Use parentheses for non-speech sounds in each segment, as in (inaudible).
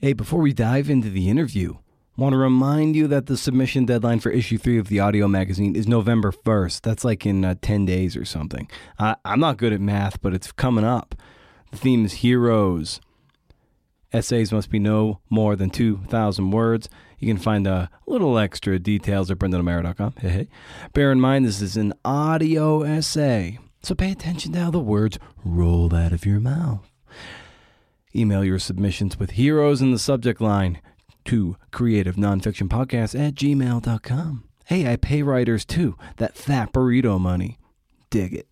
Hey, before we dive into the interview, want to remind you that the submission deadline for issue three of the audio magazine is November 1st. That's like in uh, 10 days or something. Uh, I'm not good at math, but it's coming up. The theme is heroes. Essays must be no more than 2,000 words. You can find a little extra details at brendanomeara.com. Hey, hey. Bear in mind, this is an audio essay, so pay attention to how the words roll out of your mouth. Email your submissions with heroes in the subject line to creative nonfiction podcast at gmail.com. Hey, I pay writers too. That fat burrito money. Dig it.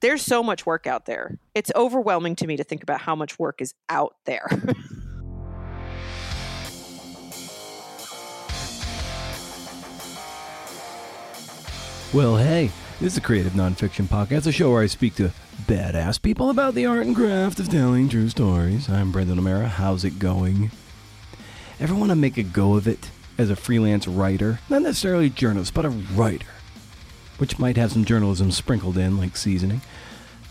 There's so much work out there. It's overwhelming to me to think about how much work is out there. (laughs) Well, hey, this is a creative nonfiction podcast, a show where I speak to badass people about the art and craft of telling true stories. I'm Brendan O'Meara. How's it going? Ever want to make a go of it as a freelance writer? Not necessarily a journalist, but a writer, which might have some journalism sprinkled in like seasoning.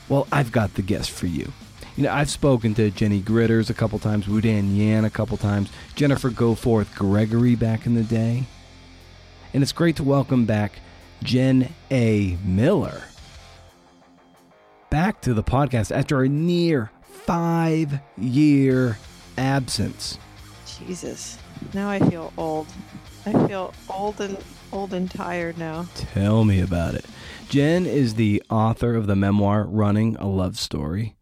Well, I've got the guest for you. You know, I've spoken to Jenny Gritters a couple times, Wudan Yan a couple times, Jennifer Goforth Gregory back in the day. And it's great to welcome back Jen A. Miller back to the podcast after a near five year absence. Jesus. Now I feel old. I feel old and old and tired now. Tell me about it. Jen is the author of the memoir Running a Love Story.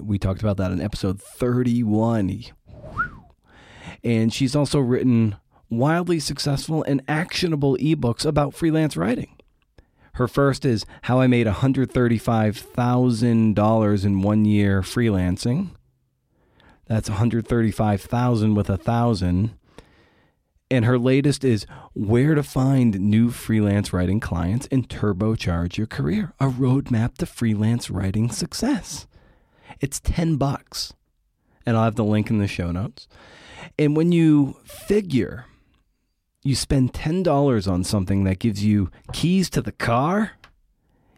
We talked about that in episode 31. And she's also written wildly successful and actionable ebooks about freelance writing. Her first is How I Made $135,000 in one year freelancing. That's 135,000 with a thousand. And her latest is Where to Find New Freelance Writing Clients and Turbocharge Your Career, a roadmap to freelance writing success. It's 10 bucks. And I'll have the link in the show notes. And when you figure you spend $10 on something that gives you keys to the car,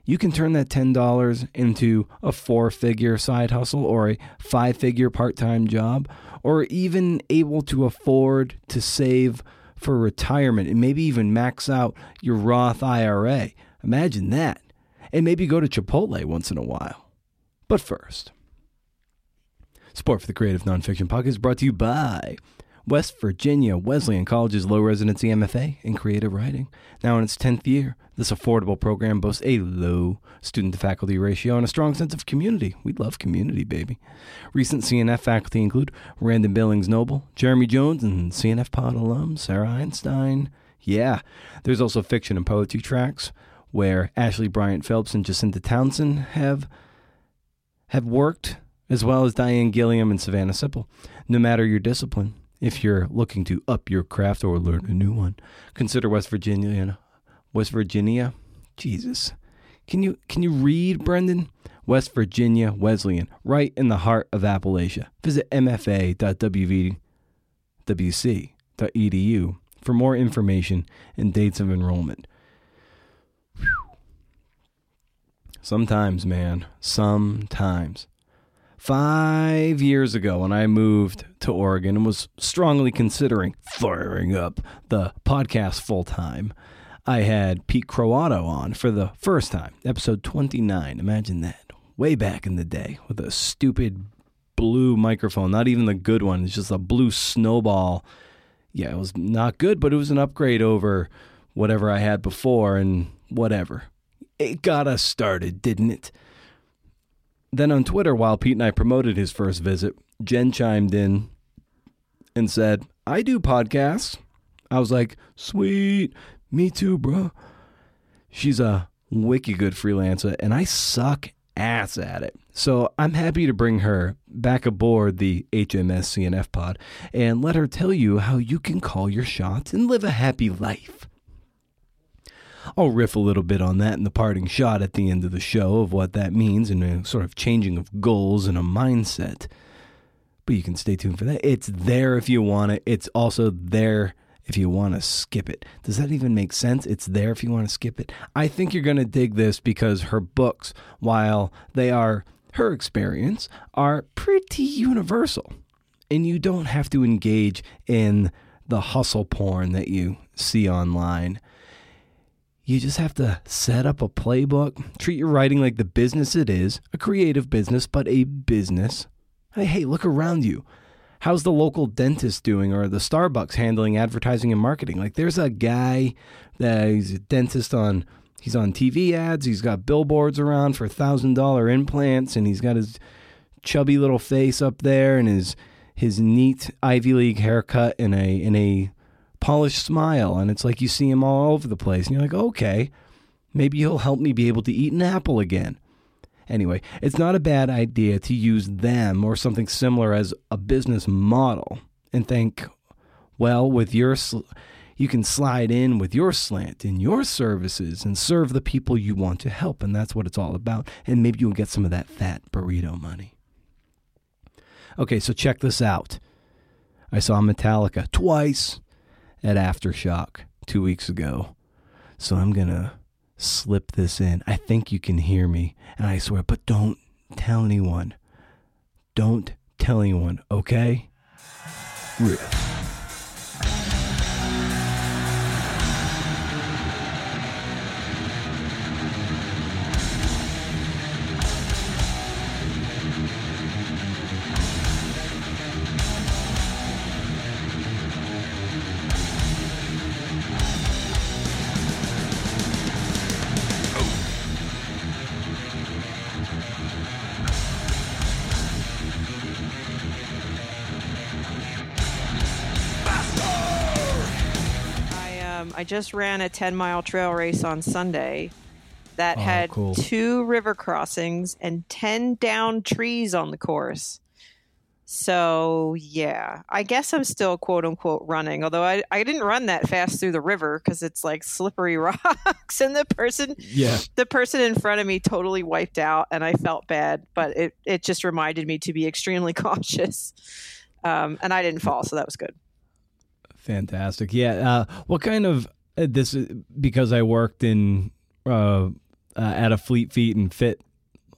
you can turn that $10 into a four figure side hustle or a five figure part time job, or even able to afford to save for retirement and maybe even max out your Roth IRA. Imagine that. And maybe go to Chipotle once in a while. But first, Support for the Creative Nonfiction Podcast is brought to you by West Virginia Wesleyan College's low residency MFA in creative writing. Now in its 10th year, this affordable program boasts a low student to faculty ratio and a strong sense of community. We love community, baby. Recent CNF faculty include Randon Billings Noble, Jeremy Jones, and CNF Pod alum Sarah Einstein. Yeah, there's also fiction and poetry tracks where Ashley Bryant Phelps and Jacinda Townsend have have worked, as well as Diane Gilliam and Savannah Sipple. No matter your discipline, if you're looking to up your craft or learn a new one, consider West Virginia. West Virginia, Jesus, can you can you read, Brendan? West Virginia Wesleyan, right in the heart of Appalachia. Visit mfa.wvwc.edu for more information and dates of enrollment. Whew. Sometimes, man, sometimes five years ago when I moved to Oregon and was strongly considering firing up the podcast full time. I had Pete Croatto on for the first time, episode 29. Imagine that. Way back in the day with a stupid blue microphone, not even the good one. It's just a blue snowball. Yeah, it was not good, but it was an upgrade over whatever I had before and whatever. It got us started, didn't it? Then on Twitter, while Pete and I promoted his first visit, Jen chimed in and said, I do podcasts. I was like, sweet, me too, bro. She's a wiki good freelancer, and I suck ass at it. So I'm happy to bring her back aboard the HMS CNF pod and let her tell you how you can call your shots and live a happy life. I'll riff a little bit on that in the parting shot at the end of the show of what that means and a sort of changing of goals and a mindset. But you can stay tuned for that. It's there if you want it. It's also there if you want to skip it. Does that even make sense? It's there if you want to skip it. I think you're going to dig this because her books, while they are her experience, are pretty universal. and you don't have to engage in the hustle porn that you see online. You just have to set up a playbook, treat your writing like the business it is, a creative business, but a business. Hey, look around you. How's the local dentist doing or the Starbucks handling advertising and marketing? Like there's a guy that he's a dentist on he's on TV ads, he's got billboards around for $1000 implants and he's got his chubby little face up there and his his neat Ivy League haircut in a in a polished smile and it's like you see him all over the place and you're like, "Okay, maybe he'll help me be able to eat an apple again." Anyway, it's not a bad idea to use them or something similar as a business model and think, well, with your sl- you can slide in with your slant in your services and serve the people you want to help and that's what it's all about and maybe you'll get some of that fat burrito money. Okay, so check this out. I saw Metallica twice at Aftershock 2 weeks ago. So I'm going to slip this in. I think you can hear me, and I swear, but don't tell anyone. Don't tell anyone, okay? Riff. Just ran a 10 mile trail race on Sunday that Oh, had cool. two river crossings and 10 down trees on the course. So, yeah, I guess I'm still quote unquote running, although I, I didn't run that fast through the river because it's like slippery (laughs) rocks and the person Yeah. the person in front of me totally wiped out and I felt bad, but it, it just reminded me to be extremely (laughs) cautious. Um, and I didn't fall, so that was good. Fantastic. Yeah. Uh, what kind of this? is- Because I worked in uh, uh, at a Fleet Feet and fit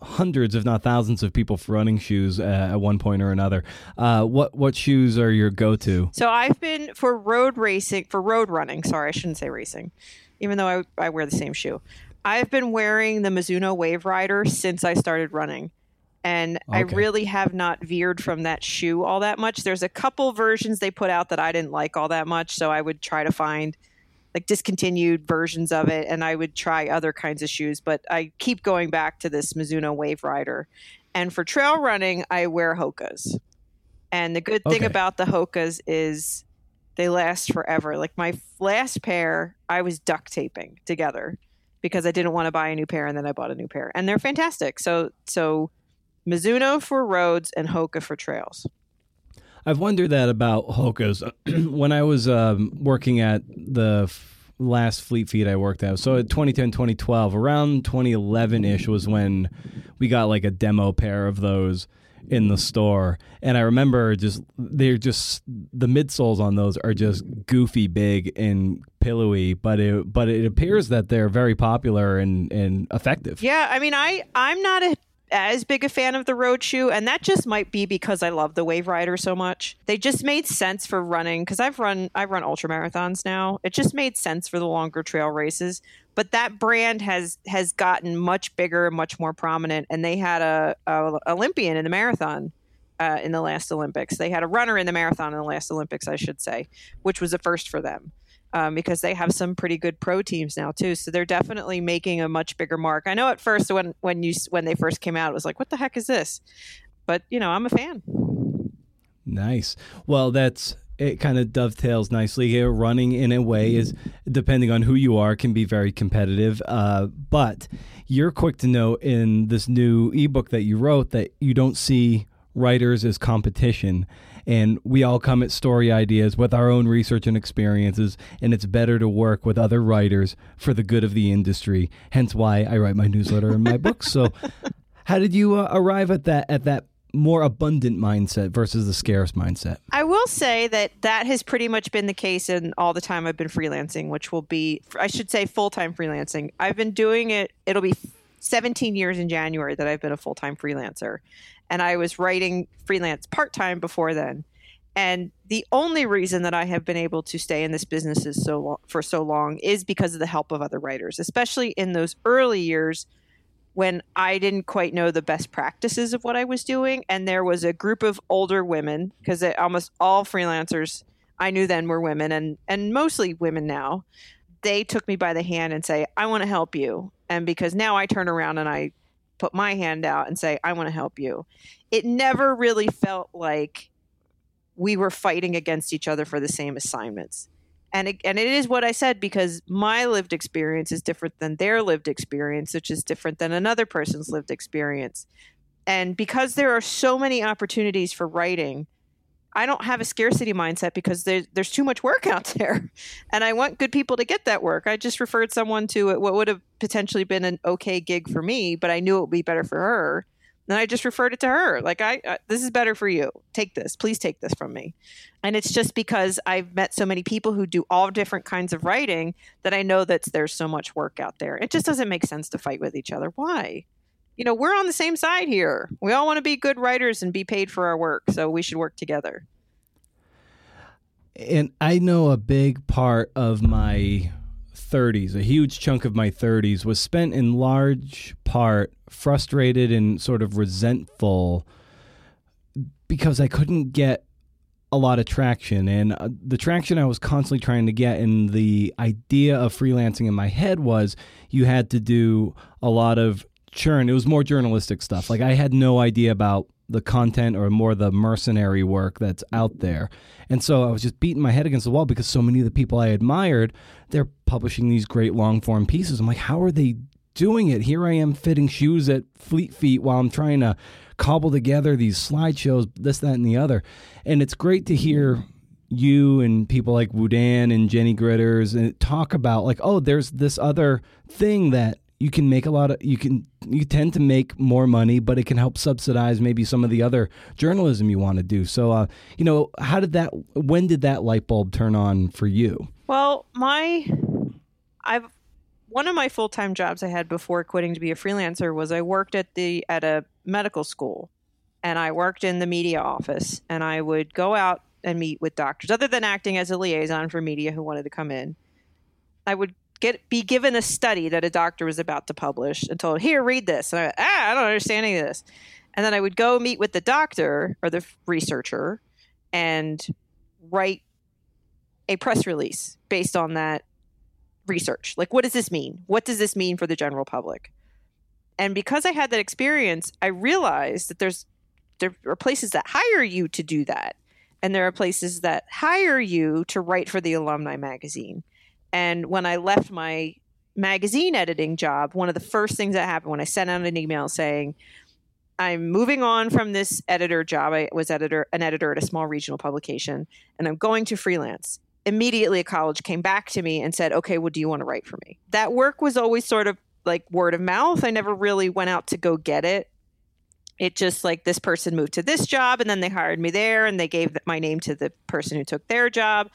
hundreds, if not thousands, of people for running shoes uh, at one point or another. Uh, what what shoes are your go to? So I've been for road racing, for road running. Sorry, I shouldn't say racing, even though I, I wear the same shoe. I've been wearing the Mizuno Wave Rider since I started running. And I really have not veered from that shoe all that much. There's a couple versions they put out that I didn't like all that much. So I would try to find like discontinued versions of it and I would try other kinds of shoes. But I keep going back to this Mizuno Wave Rider. And for trail running, I wear Hokas. And the good thing Okay. about the Hokas is they last forever. Like my last pair, I was duct taping together because I didn't want to buy a new pair, and then I bought a new pair, and they're fantastic. So so Mizuno for roads and Hoka for trails. I've wondered that about Hokas. (clears throat) when I was um, working at the f- last Fleet Feet I worked at, so at 2010, 2012, around 2011 ish was when we got like a demo pair of those in the store. And I remember just, they're just, the midsoles on those are just goofy big and pillowy, but it, but it appears that they're very popular and, and effective. Yeah, I mean, I I'm not a as big a fan of the road shoe, and that just might be because I love the Wave Rider so much. They just made sense for running because I've run I've run ultra marathons now. It just made sense for the longer trail races. But that brand has has gotten much bigger, much more prominent, and they had a, a Olympian in the marathon. Uh, in the last Olympics, they had a runner in the marathon in the last Olympics, I should say, which was a first for them um, because they have some pretty good pro teams now too. So they're definitely making a much bigger mark. I know at first when when you when they first came out, it was like, what the heck is this? But you know, I'm a fan. Nice. Well, that's it. Kind of dovetails nicely here. Running in a way is, depending on who you are, can be very competitive. Uh, but you're quick to know in this new ebook that you wrote that you don't see writers as competition. And we all come at story ideas with our own research and experiences, and it's better to work with other writers for the good of the industry. Hence, why I write my newsletter and my (laughs) books. So, how did you uh, arrive at that at that more abundant mindset versus the scarce mindset? I will say that that has pretty much been the case in all the time I've been freelancing, which will be I should say full time freelancing. I've been doing it. It'll be 17 years in January that I've been a full time freelancer, and I was writing freelance part time before then. And the only reason that I have been able to stay in this business is so for so long is because of the help of other writers, especially in those early years when I didn't quite know the best practices of what I was doing. And there was a group of older women, because almost all freelancers I knew then were women and, and mostly women now. They took me by the hand and say, I want to help you. And because now I turn around and I put my hand out and say, I want to help you. It never really felt like we were fighting against each other for the same assignments. And it, and it is what I said because my lived experience is different than their lived experience, which is different than another person's lived experience. And because there are so many opportunities for writing, I don't have a scarcity mindset because there's there's too much work (laughs) out there, and I want good people to get that work. I just referred someone to what would have potentially been an okay gig for me, but I knew it would be better for her, and I just referred it to her. Like, I, uh, this is better for you. Take this. Please take this from me. And it's just because I've met so many people who do all different kinds of writing that I know that there's so much work out there. It just doesn't make sense to fight with each other. Why? You know, we're on the same side here. We all want to be good writers and be paid for our work. So we should work together. And I know a big part of my 30s, a huge chunk of my 30s was spent in large part frustrated and sort of resentful because I couldn't get a lot of traction. And uh, the traction I was constantly trying to get, and the idea of freelancing in my head was you had to do a lot of churn. It was more journalistic stuff. Like I had no idea about the content or more the mercenary work that's out there. And so I was just beating my head against the wall because so many of the people I admired, they're publishing these great long form pieces. I'm like, how are they doing it? Here I am fitting shoes at Fleet Feet while I'm trying to cobble together these slideshows, this, that, and the other. And it's great to hear you and people like Wudan and Jenny Gritters and talk about like, oh, there's this other thing that you can make a lot of you can you tend to make more money but it can help subsidize maybe some of the other journalism you want to do. So uh, you know how did that when did that light bulb turn on for you? Well my i've one of my full-time jobs i had before quitting to be a freelancer was i worked at the at a medical school and i worked in the media office and i would go out and meet with doctors other than acting as a liaison for media who wanted to come in. I would get be given a study that a doctor was about to publish and told, "Here, read this." And I, ah, I don't understand any of this. And then I would go meet with the doctor or the researcher and write a press release based on that research. Like, what does this mean? What does this mean for the general public? And because I had that experience, I realized that there's there are places that hire you to do that. And there are places that hire you to write for the alumni magazine. And when I left my magazine editing job, one of the first things that happened when I sent out an email saying, I'm moving on from this editor job. I was editor an editor at a small regional publication and I'm going to freelance. Immediately a college came back to me and said, "Okay, well do you want to write for me?" That work was always sort of like word of mouth. I never really went out to go get it. It just like this person moved to this job and then they hired me there and they gave my name to the person who took their job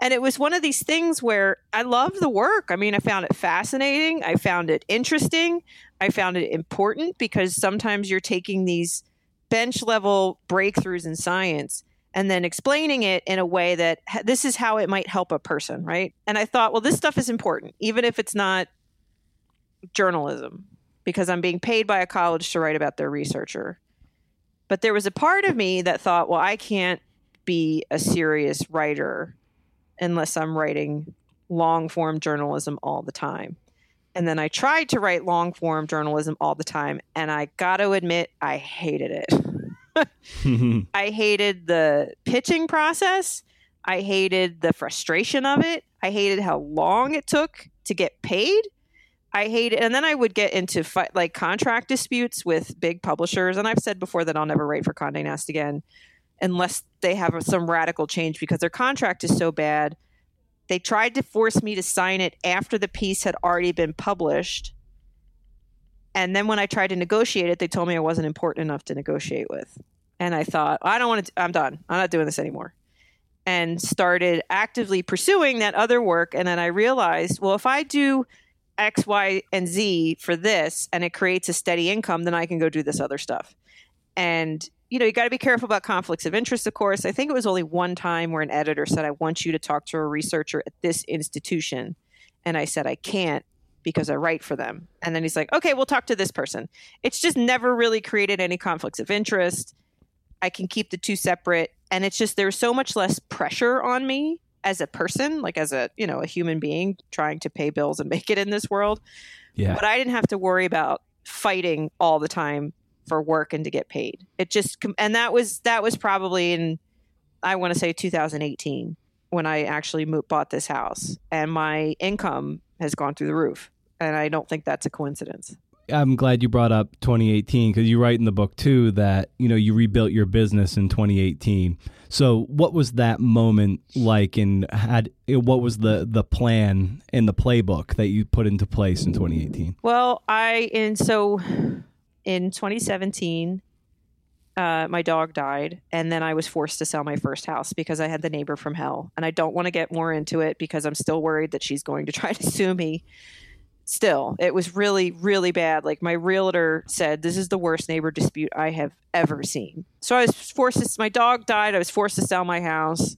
and it was one of these things where I love the work. I mean, I found it fascinating. I found it interesting. I found it important because sometimes you're taking these bench level breakthroughs in science and then explaining it in a way that this is how it might help a person, right? And I thought, well, this stuff is important, even if it's not journalism, because I'm being paid by a college to write about their researcher. But there was a part of me that thought, well, I can't be a serious writer unless I'm writing long form journalism all the time. And then I tried to write long form journalism all the time. And I got to admit, I hated it. (laughs) I hated the pitching process. I hated the frustration of it. I hated how long it took to get paid. I hated, and then I would get into fight, like contract disputes with big publishers. And I've said before that I'll never write for Condé Nast again unless they have some radical change because their contract is so bad. They tried to force me to sign it after the piece had already been published. And then when I tried to negotiate it, they told me I wasn't important enough to negotiate with. And I thought, I don't want to, I'm done. I'm not doing this anymore. And started actively pursuing that other work. And then I realized, well, if I do X, Y, and Z for this and it creates a steady income, then I can go do this other stuff. And you know, you got to be careful about conflicts of interest, of course. I think it was only one time where an editor said, I want you to talk to a researcher at this institution. And I said, I can't because I write for them. And then he's like, okay, we'll talk to this person. It's just never really created any conflicts of interest. I can keep the two separate. And it's just, there's so much less pressure on me as a person, like as a, you know, a human being trying to pay bills and make it in this world. Yeah. But I didn't have to worry about fighting all the time for work and to get paid. It just and that was that was probably in I want to say 2018 when I actually moved, bought this house and my income has gone through the roof and I don't think that's a coincidence. I'm glad you brought up 2018 because you write in the book too that you know you rebuilt your business in 2018. So what was that moment like, and had what was the the plan and the playbook that you put into place in 2018? Well, I and so in 2017, uh, my dog died, and then I was forced to sell my first house because I had the neighbor from hell. And I don't want to get more into it because I'm still worried that she's going to (laughs) try to sue me. Still, it was really, really bad. Like my realtor said, this is the worst neighbor dispute I have ever seen. So I was forced to, my dog died. I was forced to sell my house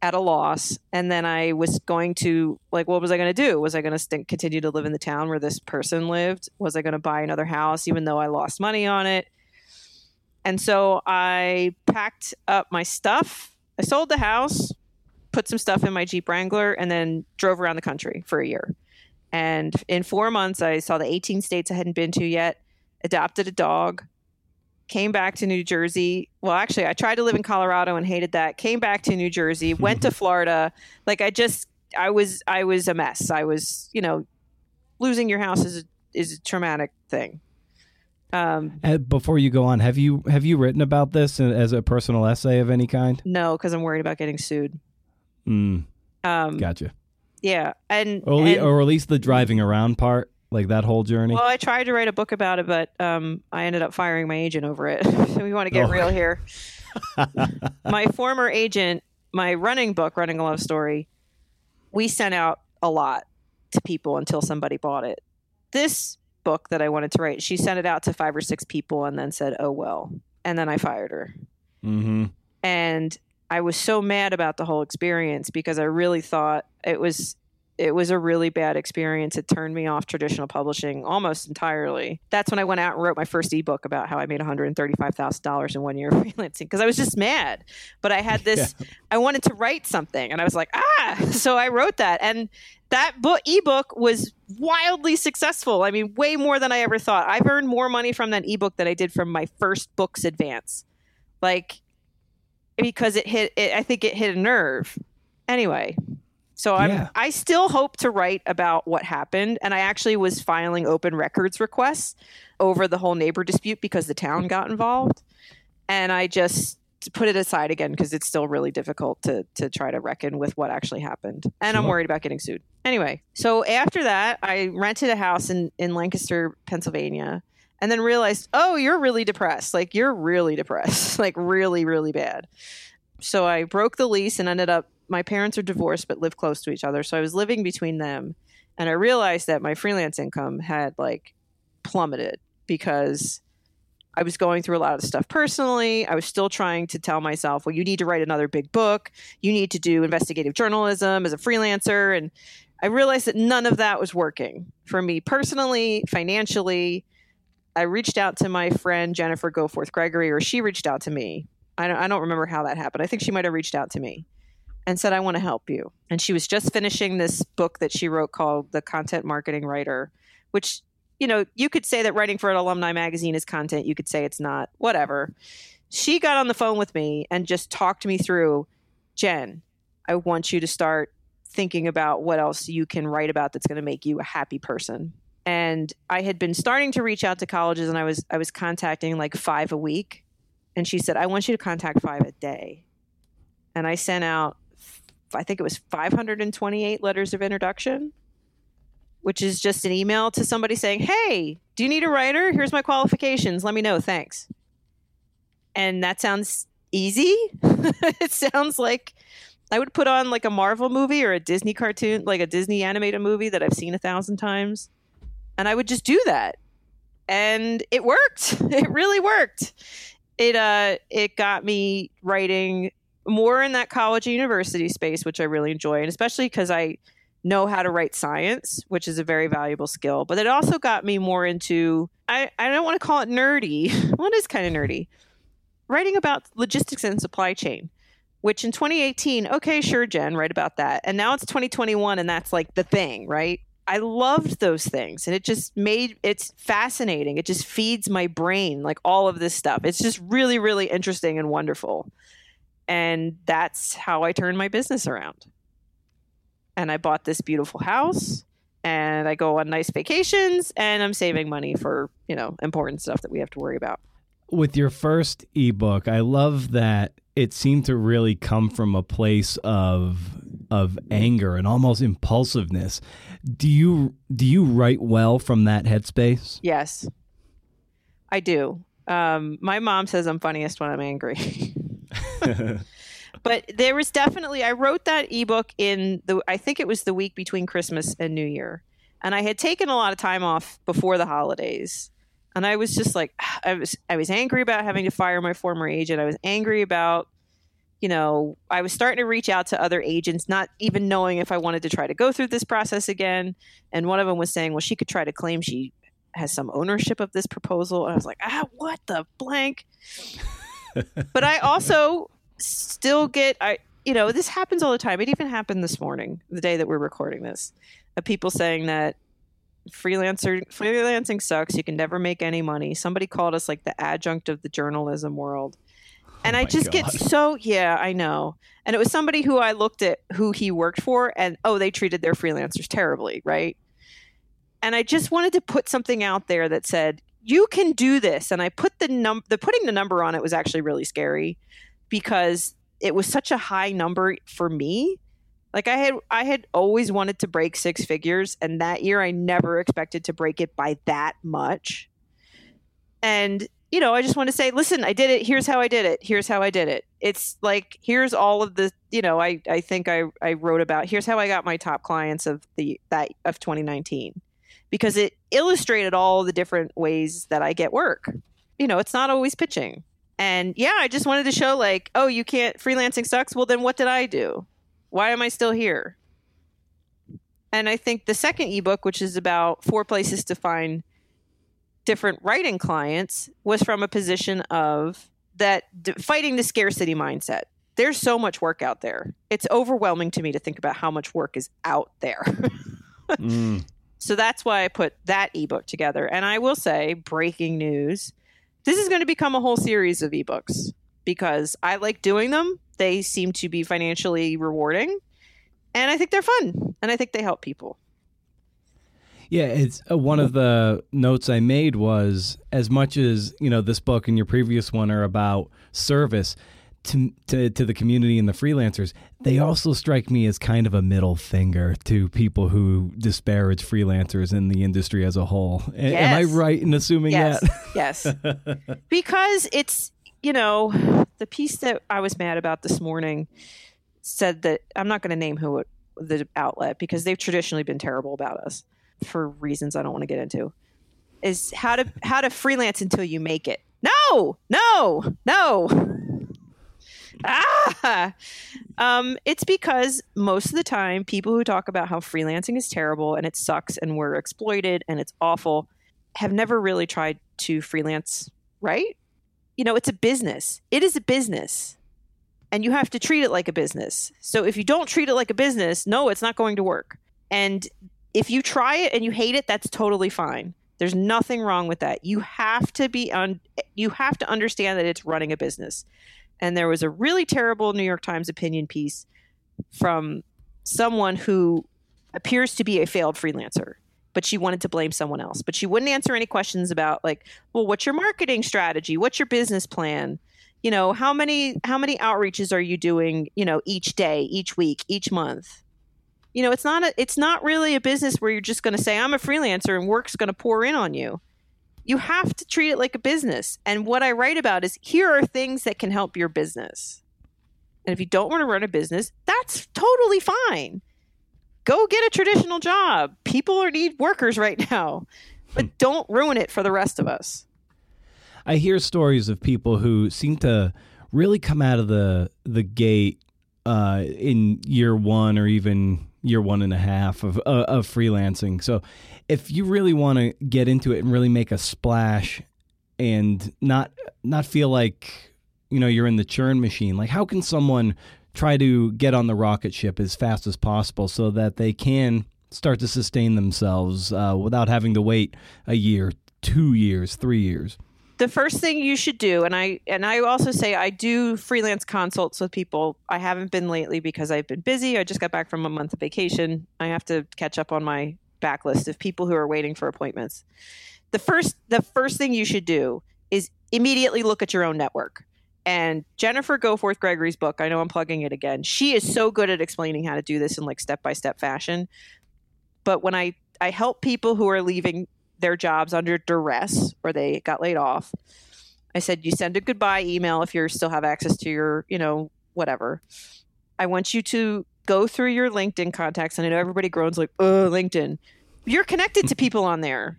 at a loss and then i was going to like what was i going to do? Was i going to st- continue to live in the town where this person lived? Was i going to buy another house even though i lost money on it? And so i packed up my stuff i sold the house put some stuff in my jeep wrangler and then drove around the country for a year. And in four months i saw the 18 states i hadn't been to yet adopted a dog came back to New Jersey. Well, actually, I tried to live in Colorado and hated that. Came back to New Jersey, went to (laughs) Florida. Like I just I was I was a mess. I was, you know, losing your house is a, is a traumatic thing. Um, before you go on, have you have you written about this as a personal essay of any kind? No, because I'm worried about getting sued. Mm. Um, gotcha. Yeah, and or, and or at least the driving around part like that whole journey? Well, I tried to write a book about it, but um, I ended up firing my agent over it. (laughs) we want to get oh. real here. (laughs) my former agent, my running book, Running a Love Story, we sent out a lot to people until somebody bought it. This book that I wanted to write, she sent it out to five or six people and then said, "Oh well," and then I fired her. Mm-hmm. And I was so mad about the whole experience because I really thought it was it was a really bad experience. It turned me off traditional publishing almost entirely. That's when I went out and wrote my first ebook about how I made $135,000 in one year of (laughs) freelancing because I was just mad. But I had this, yeah. I wanted to write something and I was like, ah. (laughs) So I wrote that. And that book ebook was wildly successful. I mean, way more than I ever thought. I've earned more money from that ebook than I did from my first book's advance. Like, because it hit, it, I think it hit a nerve. Anyway, so I'm yeah. I still hope to write about what happened and I actually was filing open records requests over the whole neighbor dispute because the town got involved. And I just put it aside again because it's still really difficult to to try to reckon with what actually happened. And sure. I'm worried about getting sued. Anyway, so after that, I rented a house in in Lancaster, Pennsylvania, and then realized, "Oh, you're really depressed. Like you're really depressed. (laughs) like really really bad." So I broke the lease and ended up my parents are divorced but live close to each other. So I was living between them. And I realized that my freelance income had like plummeted because I was going through a lot of stuff personally. I was still trying to tell myself, well, you need to write another big book. You need to do investigative journalism as a freelancer. And I realized that none of that was working for me personally, financially. I reached out to my friend Jennifer Goforth Gregory, or she reached out to me. I don't, I don't remember how that happened. I think she might have reached out to me and said, I want to help you. And she was just finishing this book that she wrote called The Content Marketing Writer, which, you know, you could say that writing for an alumni magazine is content. You could say it's not, whatever. She got on the phone with me and just talked me through Jen, I want you to start thinking about what else you can write about that's going to make you a happy person. And I had been starting to reach out to colleges and I was I was contacting like 5 a week. And she said, "I want you to contact 5 a day." And I sent out I think it was 528 letters of introduction, which is just an email to somebody saying, Hey, do you need a writer? Here's my qualifications. Let me know. Thanks. And that sounds easy. (laughs) it sounds like I would put on like a Marvel movie or a Disney cartoon, like a Disney animated movie that I've seen a thousand times. And I would just do that. And it worked. (laughs) It really worked. it uh it got me writing more in that college university space, which I really enjoy, and especially because I know how to write science, which is a very valuable skill. But it also got me more into I, I don't want to call it nerdy. (laughs) well, it is kind of nerdy. Writing about logistics and supply chain, which in 2018, okay, sure, Jen, write about that. And now it's 2021, and that's like the thing, right? I loved those things and it just made it's fascinating. It just feeds my brain like all of this stuff. It's just really really interesting and wonderful. And that's how I turned my business around. And I bought this beautiful house and I go on nice vacations and I'm saving money for, you know, important stuff that we have to worry about. With your first ebook, I love that it seemed to really come from a place of of anger and almost impulsiveness. Do you do you write well from that headspace? Yes, I do. Um, my mom says I'm funniest when I'm angry. (laughs) (laughs) but there was definitely I wrote that ebook in the I think it was the week between Christmas and New Year. And I had taken a lot of time off before the holidays. And I was just like (sighs) I was I was angry about having to fire my former agent. I was angry about you know, I was starting to reach out to other agents, not even knowing if I wanted to try to go through this process again. And one of them was saying, well, she could try to claim she has some ownership of this proposal. And I was like, ah, what the blank? But I also still get, I, you know, this happens all the time. It even happened this morning, the day that we're recording this, of people saying that freelancer freelancing sucks. You can never make any money. Somebody called us like the adjunct of the journalism world oh and oh I just God. get so yeah, I know. And it was somebody who I looked at who he worked for, and oh, they treated their freelancers terribly, right? And I just wanted to put something out there that said you can do this. And I put the num the putting the number on it was actually really scary because it was such a high number for me. Like I had I had always wanted to break six figures, and that year I never expected to break it by that much. And you know, I just want to say, listen, I did it. Here's how I did it. Here's how I did it. It's like, here's all of the, you know, I, I think I, I wrote about, here's how I got my top clients of the, that of 2019 because it illustrated all the different ways that I get work. You know, it's not always pitching. And yeah, I just wanted to show like, oh, you can't, freelancing sucks. Well, then what did I do? Why am I still here? And I think the second ebook, which is about four places to find different writing clients was from a position of that d- fighting the scarcity mindset. There's so much work out there. It's overwhelming to me to think about how much work is out there. (laughs) mm. So that's why I put that ebook together. And I will say, breaking news this is going to become a whole series of ebooks because I like doing them. They seem to be financially rewarding. And I think they're fun. And I think they help people. Yeah, it's uh, one of the notes I made was as much as you know this book and your previous one are about service to to to the community and the freelancers. They also strike me as kind of a middle finger to people who disparage freelancers in the industry as a whole. Yes. Am I right in assuming yes. that? (laughs) yes, because it's you know the piece that I was mad about this morning said that I'm not going to name who it, the outlet because they've traditionally been terrible about us for reasons I don't want to get into, is how to how to freelance until you make it. No, no, no. (laughs) ah, um, it's because most of the time, people who talk about how freelancing is terrible and it sucks and we're exploited and it's awful have never really tried to freelance, right? You know, it's a business. It is a business. And you have to treat it like a business. So if you don't treat it like a business, no, it's not going to work. And if you try it and you hate it, that's totally fine. There's nothing wrong with that. You have to be on you have to understand that it's running a business. And there was a really terrible New York Times opinion piece from someone who appears to be a failed freelancer, but she wanted to blame someone else. But she wouldn't answer any questions about like, well, what's your marketing strategy? What's your business plan? You know, how many how many outreaches are you doing, you know, each day, each week, each month? you know it's not a, it's not really a business where you're just going to say i'm a freelancer and work's going to pour in on you you have to treat it like a business. And what i write about is here are things that can help your business. And if you don't want to run a business that's totally fine. Go get a traditional job. People are need workers right now. But hmm. don't ruin it for the rest of us. I hear stories of people who seem to really come out of the the gate uh, in year one or even year one and a half of uh, of freelancing. So, if you really want to get into it and really make a splash, and not not feel like you know you're in the churn machine, like how can someone try to get on the rocket ship as fast as possible so that they can start to sustain themselves uh, without having to wait a year, two years, three years? The first thing you should do and i and i also say i do freelance consults with people. I haven't been lately because i've been busy. I just got back from a month of vacation. I have to catch up on my backlist of people who are waiting for appointments. The first the first thing you should do is immediately look at your own network. And jennifer goforth gregory's book i know i'm plugging it again she is so good at explaining how to do this in like step by step fashion. But when i i help people who are leaving their jobs under duress or they got laid off. I said, you send a goodbye email if you still have access to your, you know, whatever. I want you to go through your LinkedIn contacts. And I know everybody groans like, oh, LinkedIn. You're connected to people on there.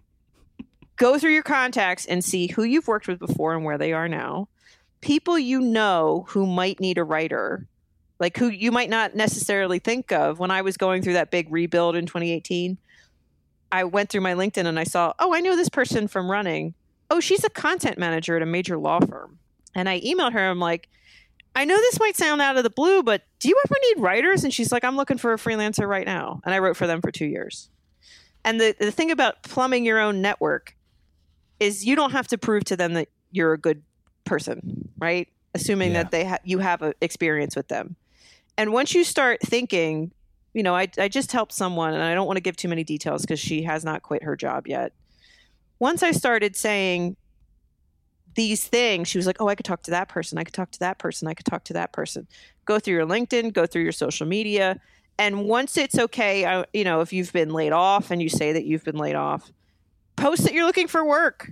Go through your contacts and see who you've worked with before and where they are now. People you know who might need a writer, like who you might not necessarily think of. When I was going through that big rebuild in 2018, I went through my LinkedIn and I saw, oh, I know this person from running. Oh, she's a content manager at a major law firm. And I emailed her. I'm like, I know this might sound out of the blue, but do you ever need writers? And she's like, I'm looking for a freelancer right now. And I wrote for them for two years. And the, the thing about plumbing your own network is you don't have to prove to them that you're a good person, right? Assuming yeah. that they ha- you have a experience with them. And once you start thinking, you know, I, I just helped someone, and I don't want to give too many details because she has not quit her job yet. Once I started saying these things, she was like, oh, I could talk to that person. I could talk to that person. I could talk to that person. Go through your LinkedIn, go through your social media. And once it's okay, I, you know, if you've been laid off and you say that you've been laid off, post that you're looking for work.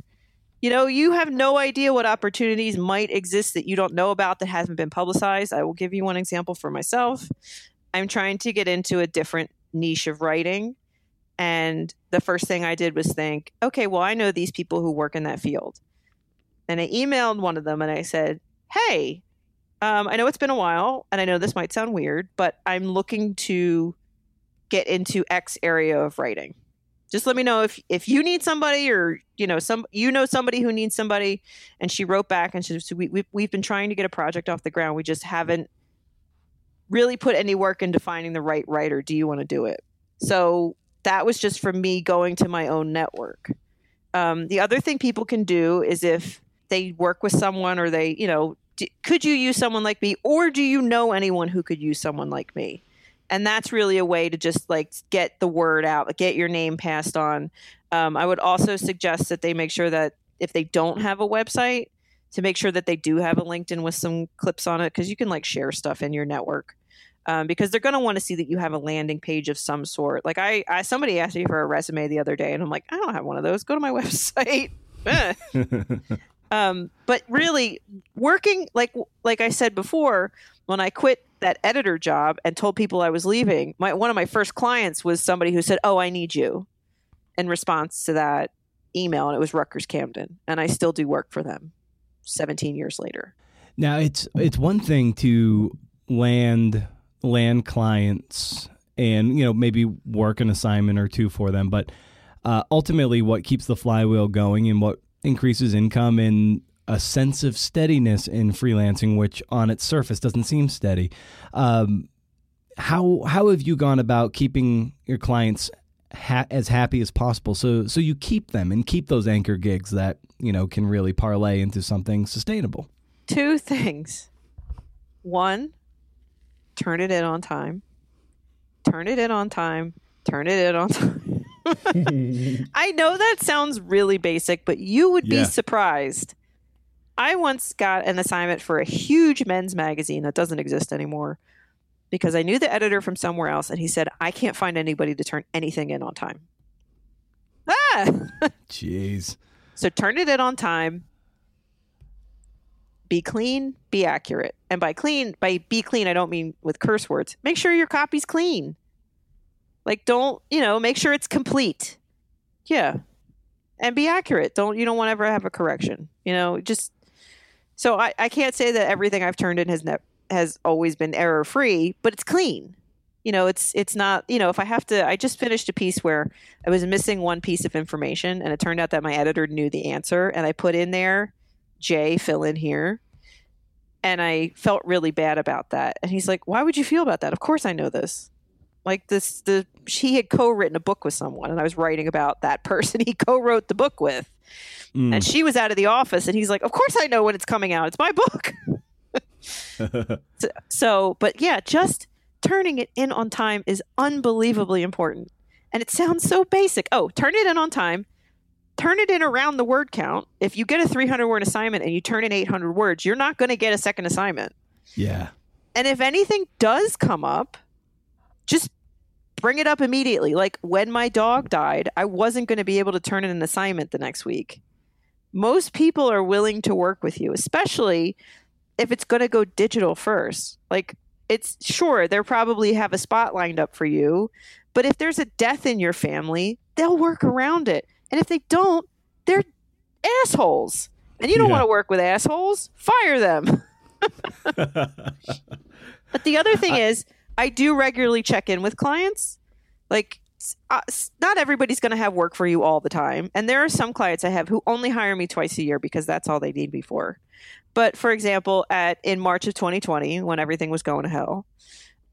You know, you have no idea what opportunities might exist that you don't know about that hasn't been publicized. I will give you one example for myself. I'm trying to get into a different niche of writing. And the first thing I did was think, okay, well, I know these people who work in that field. And I emailed one of them and I said, hey, um, I know it's been a while and I know this might sound weird, but I'm looking to get into X area of writing. Just let me know if if you need somebody or you know some you know somebody who needs somebody. And she wrote back and she said, we, we, we've been trying to get a project off the ground. We just haven't really put any work into finding the right writer. Do you want to do it? So that was just from me going to my own network. Um, the other thing people can do is if they work with someone or they, you know, d- could you use someone like me or do you know anyone who could use someone like me? And that's really a way to just like get the word out, get your name passed on. Um, I would also suggest that they make sure that if they don't have a website, to make sure that they do have a LinkedIn with some clips on it because you can like share stuff in your network. Um, because they're going to want to see that you have a landing page of some sort. Like I, I, somebody asked me for a resume the other day, and I'm like, I don't have one of those. Go to my (laughs) website. (laughs) um, but really, working like like I said before, when I quit that editor job and told people I was leaving, my one of my first clients was somebody who said, "Oh, I need you," in response to that email, and it was Rutgers Camden, and I still do work for them. 17 years later. Now it's it's one thing to land land clients and you know maybe work an assignment or two for them, but uh, ultimately what keeps the flywheel going and what increases income and a sense of steadiness in freelancing, which on its surface doesn't seem steady. Um, how how have you gone about keeping your clients ha- as happy as possible? So so you keep them and keep those anchor gigs that you know can really parlay into something sustainable. Two things. One turn it in on time turn it in on time turn it in on time (laughs) i know that sounds really basic but you would yeah. be surprised i once got an assignment for a huge men's magazine that doesn't exist anymore because I knew the editor from somewhere else, and he said, I can't find anybody to turn anything in on time. Ah! (laughs) Jeez. So turn it in on time. Be clean, be accurate. And by clean, by be clean, I don't mean with curse words. Make sure your copy's clean. Like, don't, you know, make sure it's complete. Yeah. and be accurate. Don't you don't want to ever have a correction. You know, just so I, I can't say that everything I've turned in has has always been error free, but it's clean. You know, it's it's not. You know, if I have to, I just finished a piece where I was missing one piece of information, and it turned out that my editor knew the answer, and I put in there, Jay, fill in here, and I felt really bad about that. And he's like, "Why would you feel about that? Of course I know this." Like this, the she had co-written a book with someone, and I was writing about that (laughs) person he co-wrote the book with, Mm. and she was out of the office, and he's like, "Of course I know when it's coming out. It's my book." (laughs) (laughs) so, so, but yeah, just turning it in on time is unbelievably important, and it sounds so basic. Oh, turn it in on time. Turn it in around the word count. If you get a 300 word assignment and you turn in 800 words, you're not going to get a second assignment. yeah. And if anything does come up, just bring it up immediately. Like when my dog died, I wasn't going to be able to turn in an assignment the next week. Most people are willing to work with you, especially if it's going to go digital first. Like it's sure they probably have a spot lined up for you, but if there's a death in your family, they'll work around it. And if they don't, they're assholes. And you don't Yeah. want to work with assholes, fire them. (laughs) But the other thing is, I do regularly check in with clients. Like, uh, not everybody's going to have work for you all the time. And there are some clients I have who only hire me twice a year because that's all they need me for. But for example, at in March of 2020, when everything was going to hell,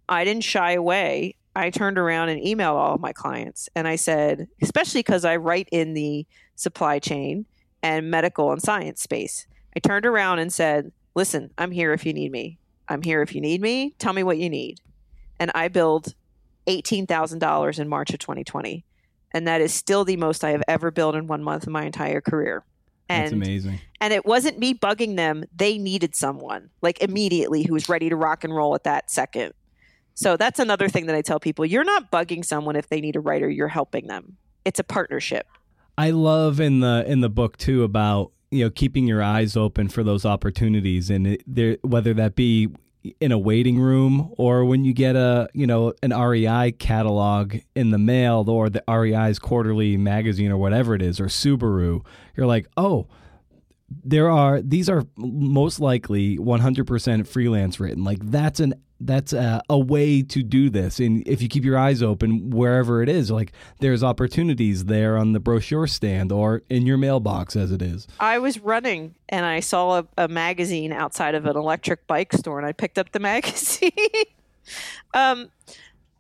I didn't shy away. I turned around and emailed all of my clients and I said, especially because I write in the supply chain and medical and science space, I turned around and said, listen, I'm here if you need me. I'm here if you need me. Tell me what you need. And I billed $18,000 in March of 2020. And that is still the most I have ever billed in one month in my entire career. That's And amazing. and it wasn't me bugging them. They needed someone like immediately who was ready to rock and roll at that second. So that's another thing that I tell people. You're not bugging someone if they need a writer, you're helping them. It's a partnership. I love in the in the book too about you know keeping your eyes open for those opportunities and it, there whether that be in a waiting room or when you get a you know an REI catalog in the mail or the REI's quarterly magazine or whatever it is or Subaru you're like oh there are these are most likely 100% freelance written like that's an that's a, a way to do this and if you keep your eyes open wherever it is like there's opportunities there on the brochure stand or in your mailbox as it is I was running and I saw a, a magazine outside of an electric bike store and I picked up the (laughs) magazine. um,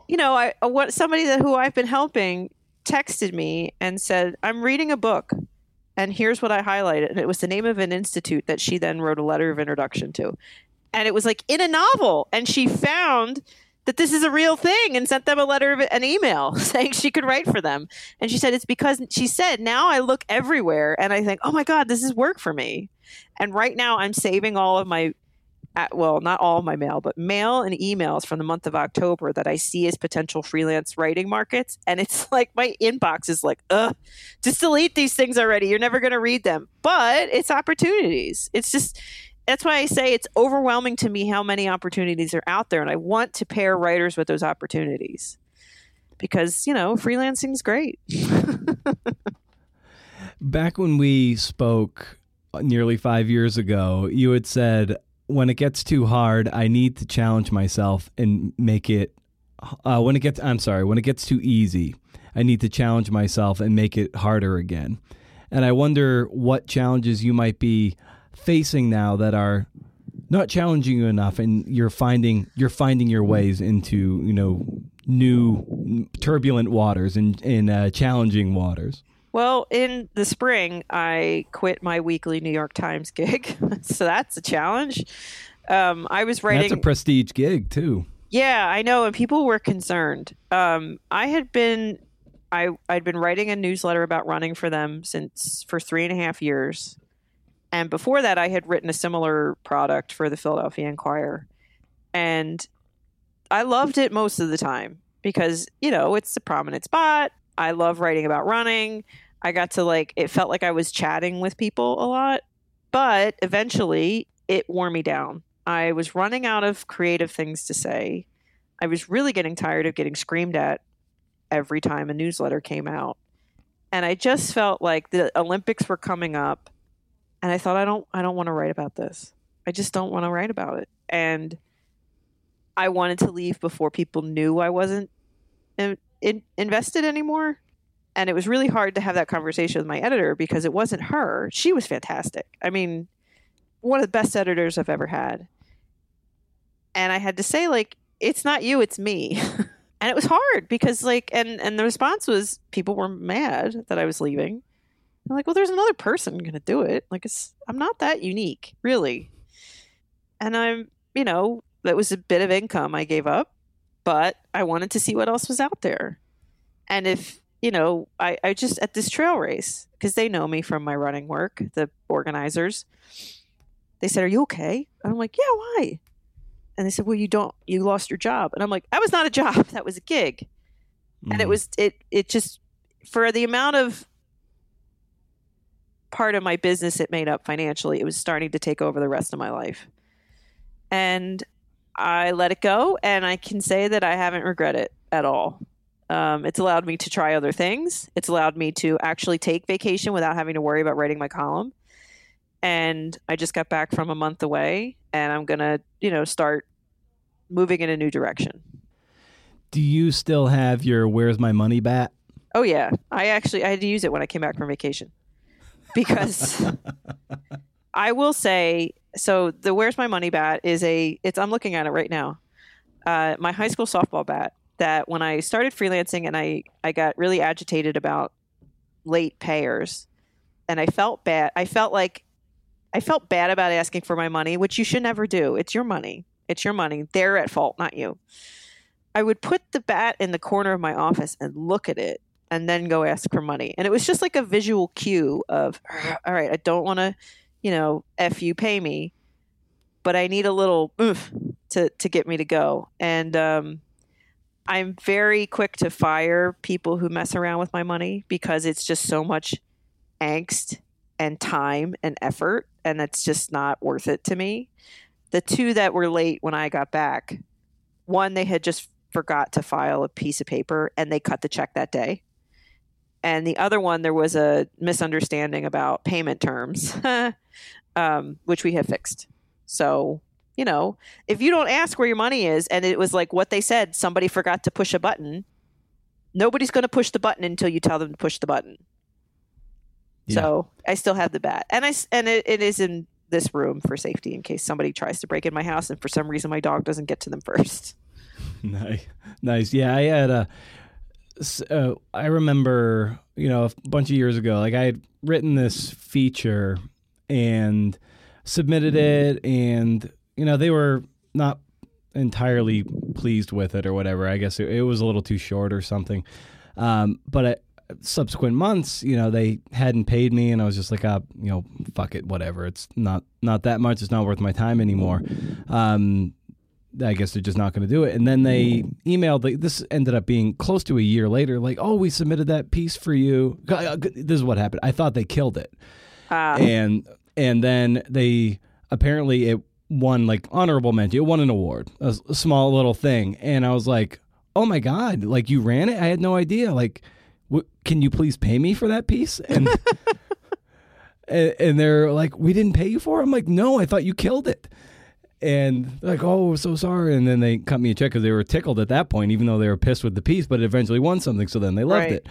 you know, I what somebody that who I've been helping texted me and said, "I'm reading a book." And here's what I highlighted. And it was the name of an institute that she then wrote a letter of introduction to. And it was like in a novel. And she found that this is a real thing and sent them a letter an email (laughs) saying she could write for them. And she said, it's because she said, now I look everywhere and I think, oh my God, this is work for me. And right now I'm saving all of my, uh, well, not all of my mail, but mail and emails from the month of October that I see as potential freelance writing markets. And it's (laughs) like my inbox is like, ugh, just delete these things already. You're never going to read them. But it's opportunities. It's just, that's why I say it's overwhelming to me how many opportunities are out there. And I want to pair writers with those opportunities because, you know, freelancing's great. (laughs) back when we spoke nearly 5 years ago you had said when it gets too hard I need to challenge myself and make it uh, when it gets I'm sorry when it gets too easy I need to challenge myself and make it harder again and I wonder what challenges you might be facing now that are not challenging you enough and you're finding you're finding your ways into you know new turbulent waters and in uh, challenging waters Well, in the spring, I quit my weekly New York Times gig. (laughs) so that's a challenge. Um, I was writing. that's a prestige gig too Yeah, I know, and people were concerned. Um, I had been, I I'd been writing a newsletter about running for them since for three and a half years, and before that, I had written a similar product for the Philadelphia Inquirer, and I loved it most of the time because you know it's a prominent spot. I love writing about running. I got to like it felt like I was chatting with people a lot, but eventually it wore me down. I was running out of creative things to say. I was really getting tired of getting screamed at every time a newsletter came out. and I just felt like the Olympics were coming up, and I thought I don't I don't want to write about this. I just don't want to write about it, and I wanted to leave before people knew I wasn't in, in, invested anymore. And it was really hard to have that conversation with my editor because it wasn't her. She was fantastic. I mean, one of the best editors I've ever had. And I had to say, like, it's not you, it's me. (laughs) and it was hard because, like, and and the response was people were mad that I was leaving. I'm like, well, there's another person going to do it. Like, it's I'm not that unique, really. And I'm, you know, that was a bit of income I gave up, but I wanted to see what else was out there. And if you know, I, I just at this trail race because they know me from my running work, the organizers. They said, "Are you okay?" And I'm like, "Yeah, why?" And they said, "Well, you don't. You lost your job." And I'm like, "That was not a job. (laughs) That was a gig." Mm-hmm. And it was it it just for the amount of part of my business it made up financially, it was starting to take over the rest of my life. And I let it go, and I can say that I haven't regretted it at all. Um, it's allowed me to try other things. It's allowed me to actually take vacation without having to worry about writing my column. And I just got back from a month away, and I'm gonna, you know, start moving in a new direction. Do you still have your "Where's My Money" bat? Oh yeah, I actually I had to use it when I came back from vacation because I will say so. The "Where's My Money" bat is a. It's I'm looking at it right now. Uh, my high school softball bat that when I started freelancing and I, I got really agitated about late payers and I felt bad. I felt like I felt bad about asking for my money, which you should never do. It's your money. It's your money. They're at fault, not you. I would put the bat in the corner of my office and look at it and then go ask for money. And it was just like a visual cue of, all right, I don't want to, you know, F you pay me, but I need a little oomph to, to get me to go. And, um, I'm very quick to fire people who mess around with my money because it's just so much angst and time and effort, and it's just not worth it to me. The two that were late when I got back, one, they had just forgot to file a piece of paper and they cut the check that day. And the other one, there was a misunderstanding about payment terms, (laughs) um, which we have fixed. So you know, if you don't ask where your money is and it was like what they said, somebody forgot to push a button, nobody's going to push the button until you tell them to push the button. Yeah. So I still have the bat, and I and it, it is in this room for safety in case somebody tries to break in my house, and for some reason my dog doesn't get to them (laughs) first. nice, nice. Yeah, I had a. Uh, I remember, you know, a bunch of years ago, like I had written this feature and submitted it, and you know, they were not entirely pleased with it or whatever. I guess it, it was a little too short or something. Um, but at subsequent months, you know, they hadn't paid me, and I was just like, uh, you know, fuck it, whatever. It's not not that much. It's not worth my time anymore. Um, I guess they're just not going to do it. And then they emailed. Like, this ended up being close to a year later. Like, oh, we submitted that piece for you. Uh, this is what happened. I thought they killed it, uh. and and then they apparently it won like honorable mention. It won an award, a, a small little thing, and I was like, "Oh my god! Like you ran it? I had no idea. Like, w- can you please pay me for that piece?" And, (laughs) and and they're like, "We didn't pay you for it." I'm like, "No, I thought you killed it." And like, "Oh, so sorry." And then they cut me a check because they were tickled at that point, even though they were pissed with the piece, but it eventually won something. So then they loved right. it.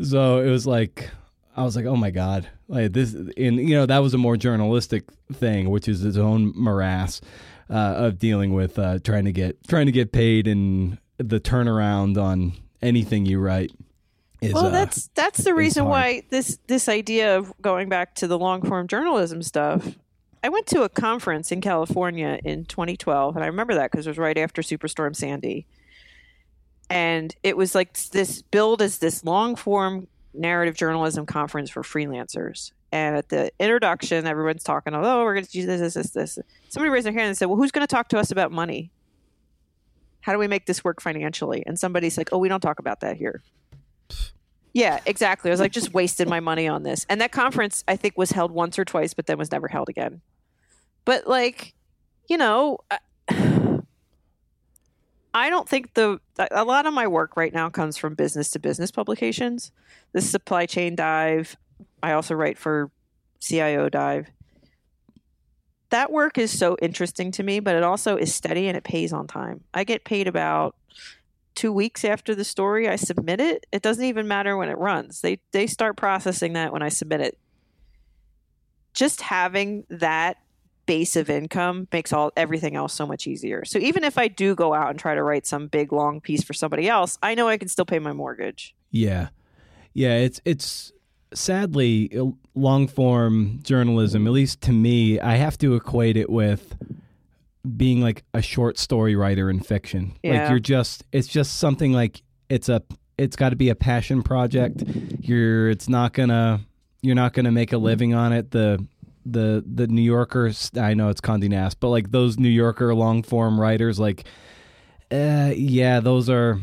So it was like, I was like, oh my god, like this, and you know that was a more journalistic thing, which is its own morass uh, of dealing with uh, trying to get trying to get paid and the turnaround on anything you write. Is, well, uh, that's that's the reason why this this idea of going back to the long form journalism stuff. I went to a conference in California in 2012, and I remember that because it was right after Superstorm Sandy, and it was like this build as this long form narrative journalism conference for freelancers. And at the introduction, everyone's talking, oh, we're going to do this, this, this, this. Somebody raised their hand and said, well, who's going to talk to us about money? How do we make this work financially? And somebody's like, oh, we don't talk about that here. Yeah, exactly. I was like, just (laughs) wasted my money on this. And that conference, I think, was held once or twice, but then was never held again. But like, you know, I (sighs) don't think the a lot of my work right now comes from business to business publications. The supply chain dive. I also write for CIO dive. That work is so interesting to me, but it also is steady and it pays on time. I get paid about two weeks after the story I submit it. It doesn't even matter when it runs. They they start processing that when I submit it. Just having that base of income makes all everything else so much easier. So even if I do go out and try to write some big long piece for somebody else, I know I can still pay my mortgage. Yeah. Yeah, it's it's sadly uh, long form journalism, at least to me, I have to equate it with being like a short story writer in fiction. Yeah. Like you're just it's just something like it's a it's got to be a passion project. You're it's not going to you're not going to make a living on it. The the the New Yorkers, I know it's Condé Nast, but like those New Yorker long form writers like uh, yeah, those are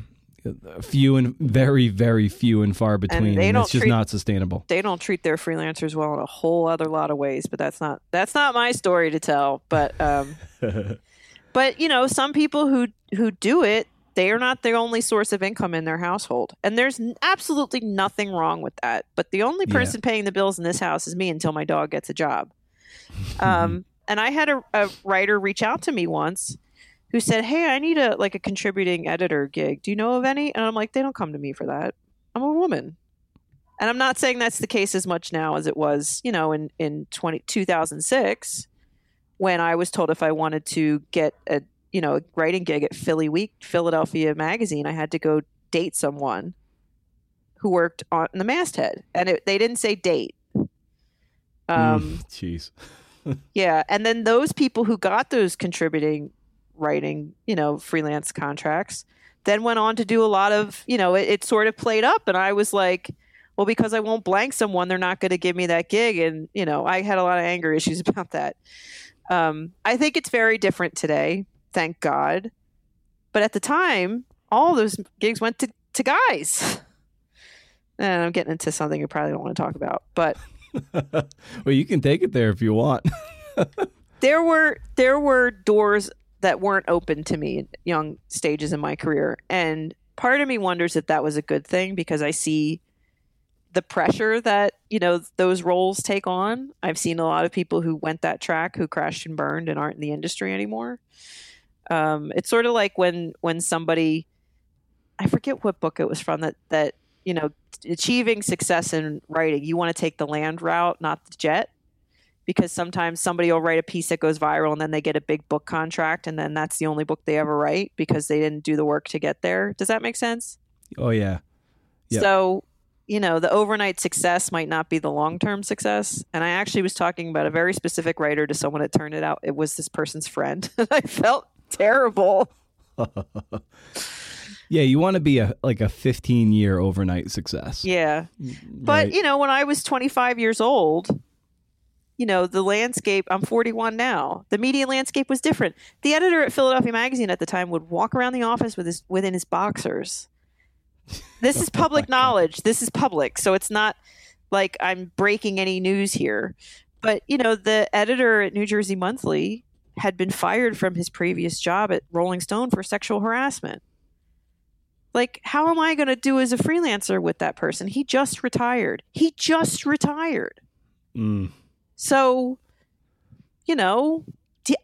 few and very very few and far between. they and don't it's just treat- not sustainable. They don't treat their freelancers well in a whole other lot of ways, but that's not that's not my story to tell. But um, (laughs) but you know, some people who who do it, they are not the only source of income in their household, and there's absolutely nothing wrong with that. But the only Yeah. person paying the bills in this house is me until my dog gets a job. (laughs) Um, and I had a, a writer reach out to me once who said, "Hey, I need a like a contributing editor gig. Do you know of any?" And I'm like, "They don't come to me for that. I'm a woman." And I'm not saying that's the case as much now as it was, you know, in in 20, 2006 when I was told if I wanted to get a, you know, a writing gig at Philly Week, Philadelphia magazine, I had to go date someone who worked on the masthead. And it, they didn't say date. Um, Mm, Jeez. (laughs) yeah, and then those people who got those contributing writing, you know, freelance contracts, then went on to do a lot of, you know, it, it sort of played up, and I was like, well, because I won't blank someone, they're not going to give me that gig, and you know, I had a lot of anger issues (laughs) about that. Um, I think it's very different today, thank God, but at the time, all those gigs went to to guys. (laughs) And I'm getting into something you probably don't want to talk about, but (laughs) well, you can take it there if you want. there were there were doors that weren't open to me in young stages in my career. And part of me wonders if that was a good thing because i see the pressure that you know those roles take on. I've seen a lot of people who went that track who crashed and burned and aren't in the industry anymore. Um, it's sort of like when when somebody i forget what book it was from that that you know achieving success in writing you want to take the land route not the jet because sometimes somebody will write a piece that goes viral and then they get a big book contract and then that's the only book they ever write because they didn't do the work to get there. Does that make sense? oh yeah. Yep. So, you know, the overnight success might not be the long-term success. And I actually was talking about a very specific writer to someone it turned it out it was this person's friend. and (laughs) I felt terrible. (laughs) Yeah, you want to be a like a 15 year overnight success. Yeah. Mm, but, right? you know, when I was 25 years old, you know, the landscape, I'm 41 now. The media landscape was different. The editor at Philadelphia Magazine at the time would walk around the office with his within his boxers. (laughs) This is public knowledge. This is public. So it's not like I'm breaking any news here. But, you know, the editor at New Jersey Monthly had been fired from his previous job at Rolling Stone for sexual harassment. Like, how am I going to do as a freelancer with that person? He just retired. He just retired. Mm. So, you know,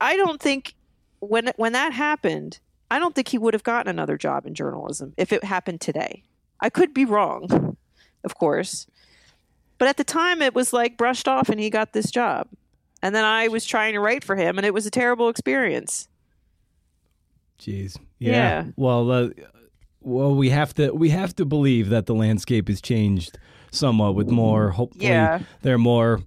I don't think when when that happened, I don't think he would have gotten another job in journalism if it happened today. I could be wrong, of course. But at the time it was like brushed off and he got this job. And then I was trying to write for him and it was a terrible experience. Jeez. Yeah. Yeah. Well, uh, well, we have to we have to believe that the landscape has changed somewhat with more. Hopefully, Yeah. there are more.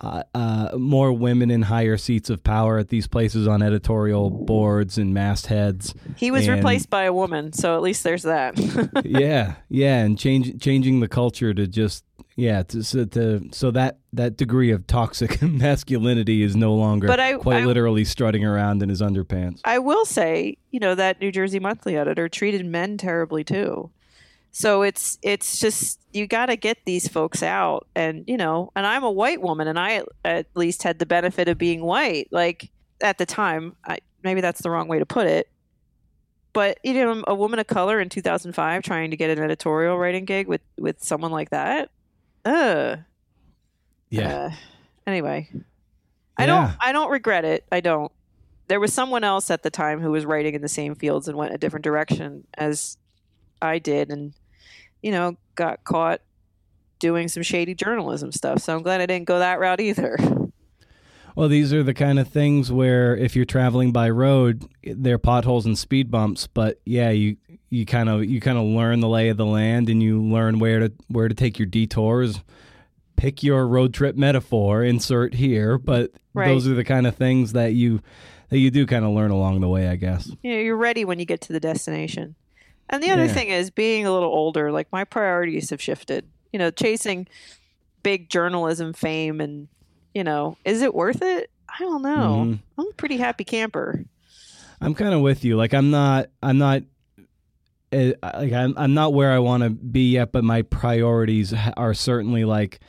Uh, uh, more women in higher seats of power at these places on editorial boards and mastheads. He was And- replaced by a woman, so at least there's that. (laughs) yeah, yeah, and change changing the culture to just yeah to so, to so that that degree of toxic (laughs) masculinity is no longer But I- quite I- literally strutting around in his underpants. I will say, you know, that New Jersey Monthly editor treated men terribly too. So it's it's just you got to get these folks out, and you know, and I'm a white woman, and I at least had the benefit of being white. Like at the time, I, maybe that's the wrong way to put it. but you know, a woman of color in 2005 trying to get an editorial writing gig with with someone like that. Uh, Yeah. uh, anyway, I don't. I don't regret it. I don't. There was someone else at the time who was writing in the same fields and went a different direction as I did, and you know, got caught doing some shady journalism stuff. So I'm glad I didn't go that route either. (laughs) Well, these are the kind of things where if you're traveling by road, there are potholes and speed bumps, but yeah, you you kind of you kind of learn the lay of the land and you learn where to where to take your detours. Pick your road trip metaphor, insert here, but Right. those are the kind of things that you that you do kind of learn along the way, I guess. know, you're ready when you get to the destination. And the other Yeah. thing is being a little older, like my priorities have shifted. You know, chasing big journalism fame and, you know, is it worth it? I don't know. Mhm. I'm a pretty happy camper. I'm kind of with you. Like I'm not I'm not uh, like I'm I'm not where I want to be yet, but my priorities are certainly like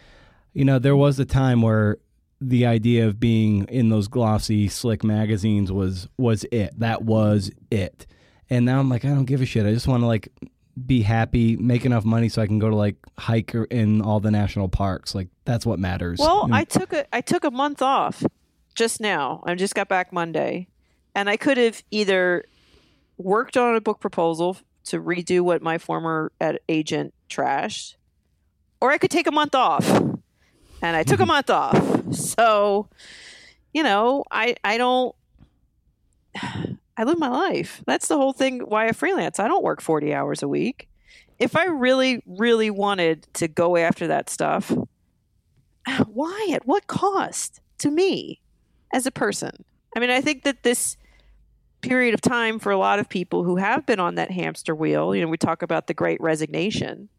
you know, there was a time where the idea of being in those glossy slick magazines was was it. That was it. And now I'm like I don't give a shit. I just want to like be happy, make enough money so I can go to like hike in all the national parks. Like that's what matters. Well, I took a I took a month off just now. I just got back Monday, and I could have either worked on a book proposal to redo what my former agent trashed, or I could take a month off. And I took a mm-hmm. month off. So, you know, I I don't I live my life. That's the whole thing why I freelance. I don't work 40 hours a week. If I really really wanted to go after that stuff, (sighs) why at what cost to me as a person i mean i think that this period of time for a lot of people who have been on that hamster wheel you know we talk about the great resignation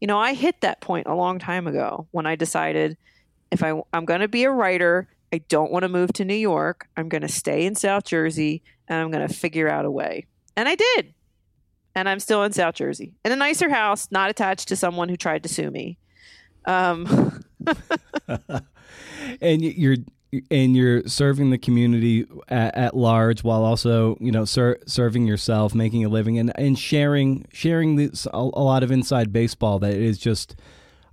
you know i hit that point a long time ago when i decided if I, i'm going to be a writer i don't want to move to new york. I'm going to stay in south jersey and i'm going to figure out a way. And i did. And i'm still in south jersey. In a nicer house not attached to someone who tried to sue me. Um, (laughs) and you're and you're serving the community at, at large while also you know ser- serving yourself making a living and, and sharing sharing this, a, a lot of inside baseball that is just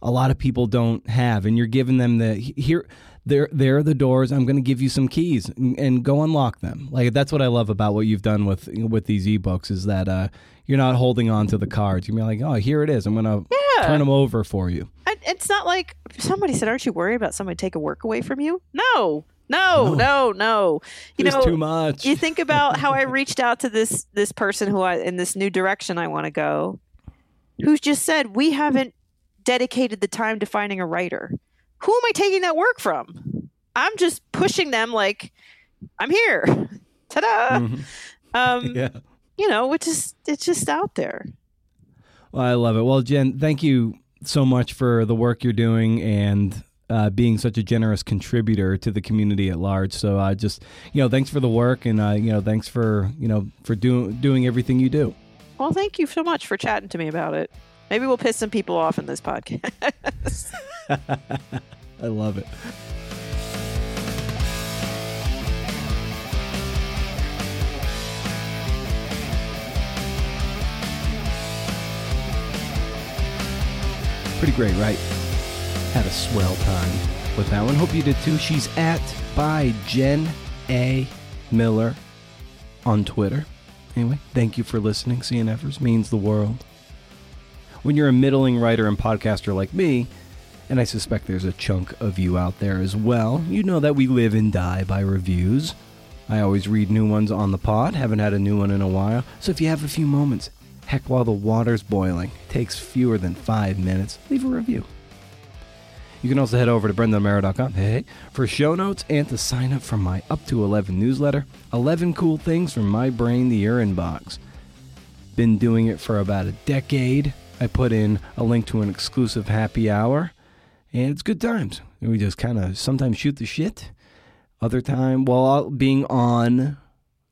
a lot of people don't have. And you're giving them the here there there are the doors i'm going to give you some keys and, and go unlock them like that's what i love about what you've done with with these ebooks is that uh you're not holding on to the cards you're like oh here it is i'm going to Yeah. turn them over for you And it's not like somebody said, "Aren't you worried about somebody taking work away from you?" No, no, no, no. You there's know, too much you think about how I (laughs) reached out to this this person who I in this new direction I want to go, who's just said we haven't dedicated the time to finding a writer. Who am I taking that work from? I'm just pushing them like I'm here. (laughs) Ta-da! Mhm. Um, (laughs) yeah You know, it's just it's just out there. Well, I love it. Well, Jen, thank you so much for the work you're doing and uh, being such a generous contributor to the community at large. So, uh, just you know, thanks for the work, and uh, you know, thanks for you know for doing doing everything you do. Well, thank you so much for chatting to me about it. Maybe we'll piss some people off in this podcast. (laughs) (laughs) I love it. Pretty great, right? Had a swell time with that one. Hope you did too. She's at by Jen A. Miller on Twitter. Anyway, thank you for listening. CNFers means the world. When you're a middling writer and podcaster like me, and I suspect there's a chunk of you out there as well. You know that we live and die by reviews. I always read new ones on the pod, haven't had a new one in a while. So if you have a few moments, heck, while the water's boiling, takes fewer than five minutes, leave a review. You can also head over to brendanomeara.com hey, for show notes and to sign up for my Up to 11 newsletter 11 cool things from my brain to your inbox. Been doing it for about a decade. I put in a link to an exclusive happy hour and it's good times. We just kind of sometimes shoot the shit. Other time, while being on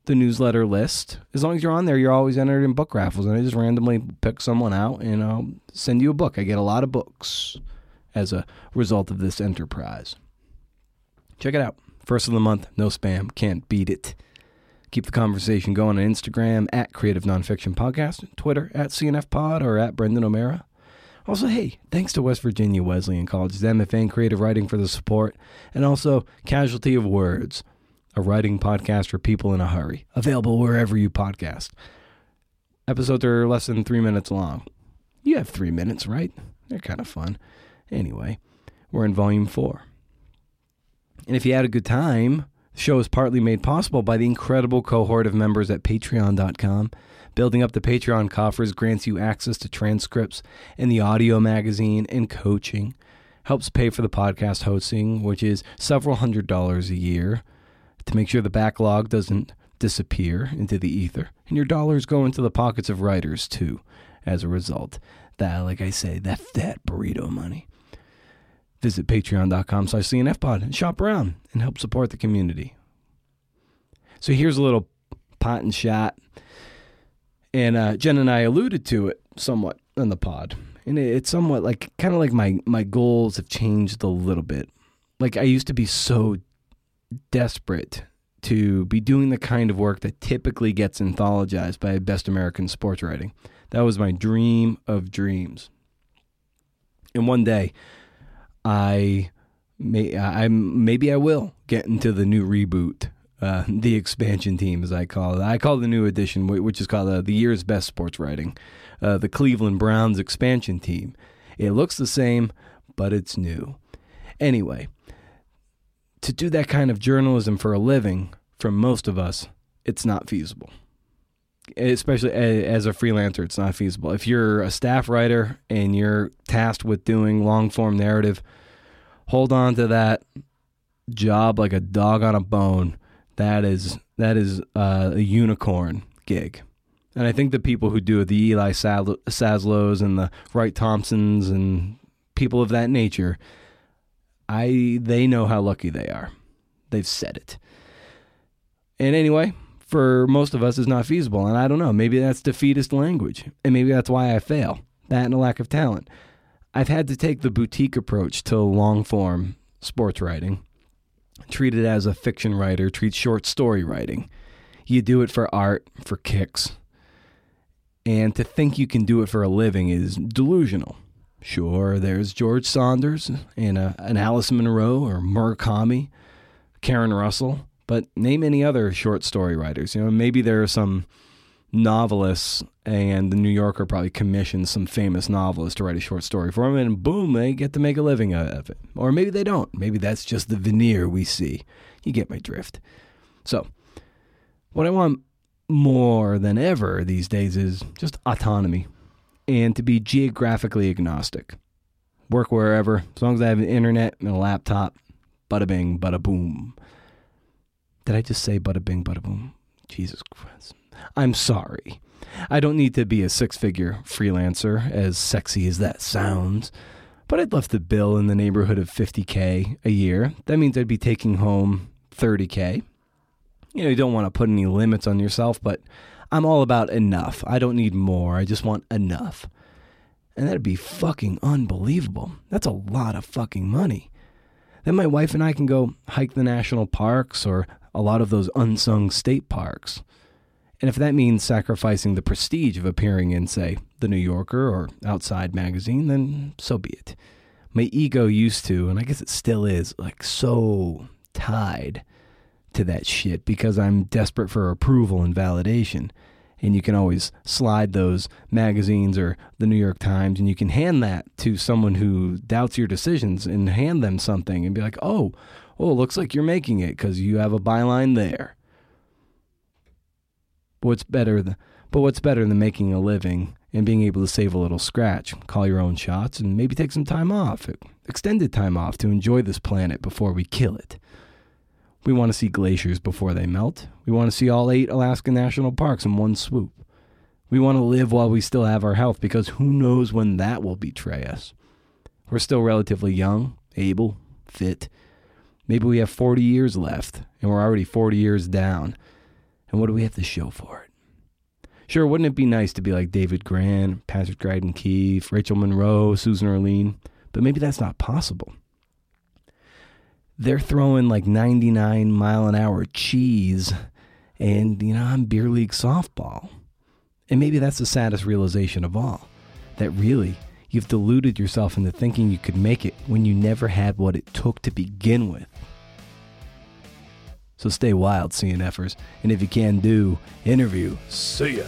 the newsletter list, as long as you're on there, you're always entered in book raffles, and I just randomly pick someone out and I'll send you a book. I get a lot of books as a result of this enterprise. Check it out. First of the month, no spam, can't beat it. Keep the conversation going on Instagram at Creative Nonfiction Podcast, Twitter at CNF Pod, or at Brendan O'Meara. Also, hey, thanks to West Virginia Wesleyan College's MFA in Creative Writing for the support, and also Casualty of Words, a writing podcast for people in a hurry, available wherever you podcast. Episodes are less than three minutes long. You have three minutes, right? They're kind of fun. Anyway, we're in volume four. And if you had a good time, the show is partly made possible by the incredible cohort of members at patreon.com. Building up the Patreon coffers grants you access to transcripts and the audio magazine and coaching. Helps pay for the podcast hosting, which is several hundred dollars a year, to make sure the backlog doesn't disappear into the ether. And your dollars go into the pockets of writers, too, as a result. That, like I say, that fat burrito money. Visit patreon.com slash cnfpod and shop around and help support the community. So here's a little pot and shot. And uh, Jen and I alluded to it somewhat on the pod. And it's somewhat like, kind of like my, my goals have changed a little bit. Like I used to be so desperate to be doing the kind of work that typically gets anthologized by Best American Sports Writing. That was my dream of dreams. And one day, I may I maybe I will get into the new reboot, uh, (laughs) the expansion team as I call it. I call the new edition, which is called uh, the year's best sports writing, uh, the Cleveland Browns expansion team. It looks the same, but it's new. Anyway, to do that kind of journalism for a living, for most of us, it's not feasible especially as a freelancer, it's not feasible. If you're a staff writer and you're tasked with doing long form narrative, hold on to that job like a dog on a bone. That is that is uh, a unicorn gig. And I think the people who do it, the Eli Saslows and the Wright Thompsons and people of that nature, I they know how lucky they are. They've said it. And anyway, for most of us is not feasible. And I don't know, maybe that's defeatist language. And maybe that's why I fail. That and a lack of talent. I've had to take the boutique approach to long form sports writing. Treat it as a fiction writer treats short story writing. You do it for art, for kicks. And to think you can do it for a living is delusional. Sure, there's George Saunders and a, an Alice Munro or Murakami, Karen Russell. But name any other short story writers. You know, maybe there are some novelists, and the New Yorker probably commissions some famous novelist to write a short story for them, and boom, they get to make a living out of it. Or maybe they don't. Maybe that's just the veneer we see. You get my drift. So, what I want more than ever these days is just autonomy and to be geographically agnostic. Work wherever, as long as I have an internet and a laptop, bada bing, bada boom. Did I just say bada bing, bada boom? Jesus Christ. I'm sorry. I don't need to be a six figure freelancer, as sexy as that sounds, but I'd love to bill in the neighborhood of 50K a year. That means I'd be taking home 30K. You know, you don't want to put any limits on yourself, but I'm all about enough. I don't need more. I just want enough. And that'd be fucking unbelievable. That's a lot of fucking money. Then my wife and I can go hike the national parks or a lot of those unsung state parks. And if that means sacrificing the prestige of appearing in, say, The New Yorker or Outside magazine, then so be it. My ego used to, and I guess it still is, like so tied to that shit because I'm desperate for approval and validation. And you can always slide those magazines or the New York Times and you can hand that to someone who doubts your decisions and hand them something and be like, oh, oh, it looks like you're making it because you have a byline there. But what's better than, but what's better than making a living and being able to save a little scratch, call your own shots, and maybe take some time off, extended time off to enjoy this planet before we kill it. We want to see glaciers before they melt. We want to see all eight Alaska national parks in one swoop. We want to live while we still have our health because who knows when that will betray us. We're still relatively young, able, fit, Maybe we have 40 years left and we're already 40 years down. And what do we have to show for it? Sure, wouldn't it be nice to be like David Grann, Patrick Radden Keefe, Rachel Monroe, Susan Orlean? But maybe that's not possible. They're throwing like 99 mile an hour cheese, and you know, I'm beer league softball. And maybe that's the saddest realization of all that really you've deluded yourself into thinking you could make it when you never had what it took to begin with. So stay wild, CNFers. And if you can do, interview. See ya.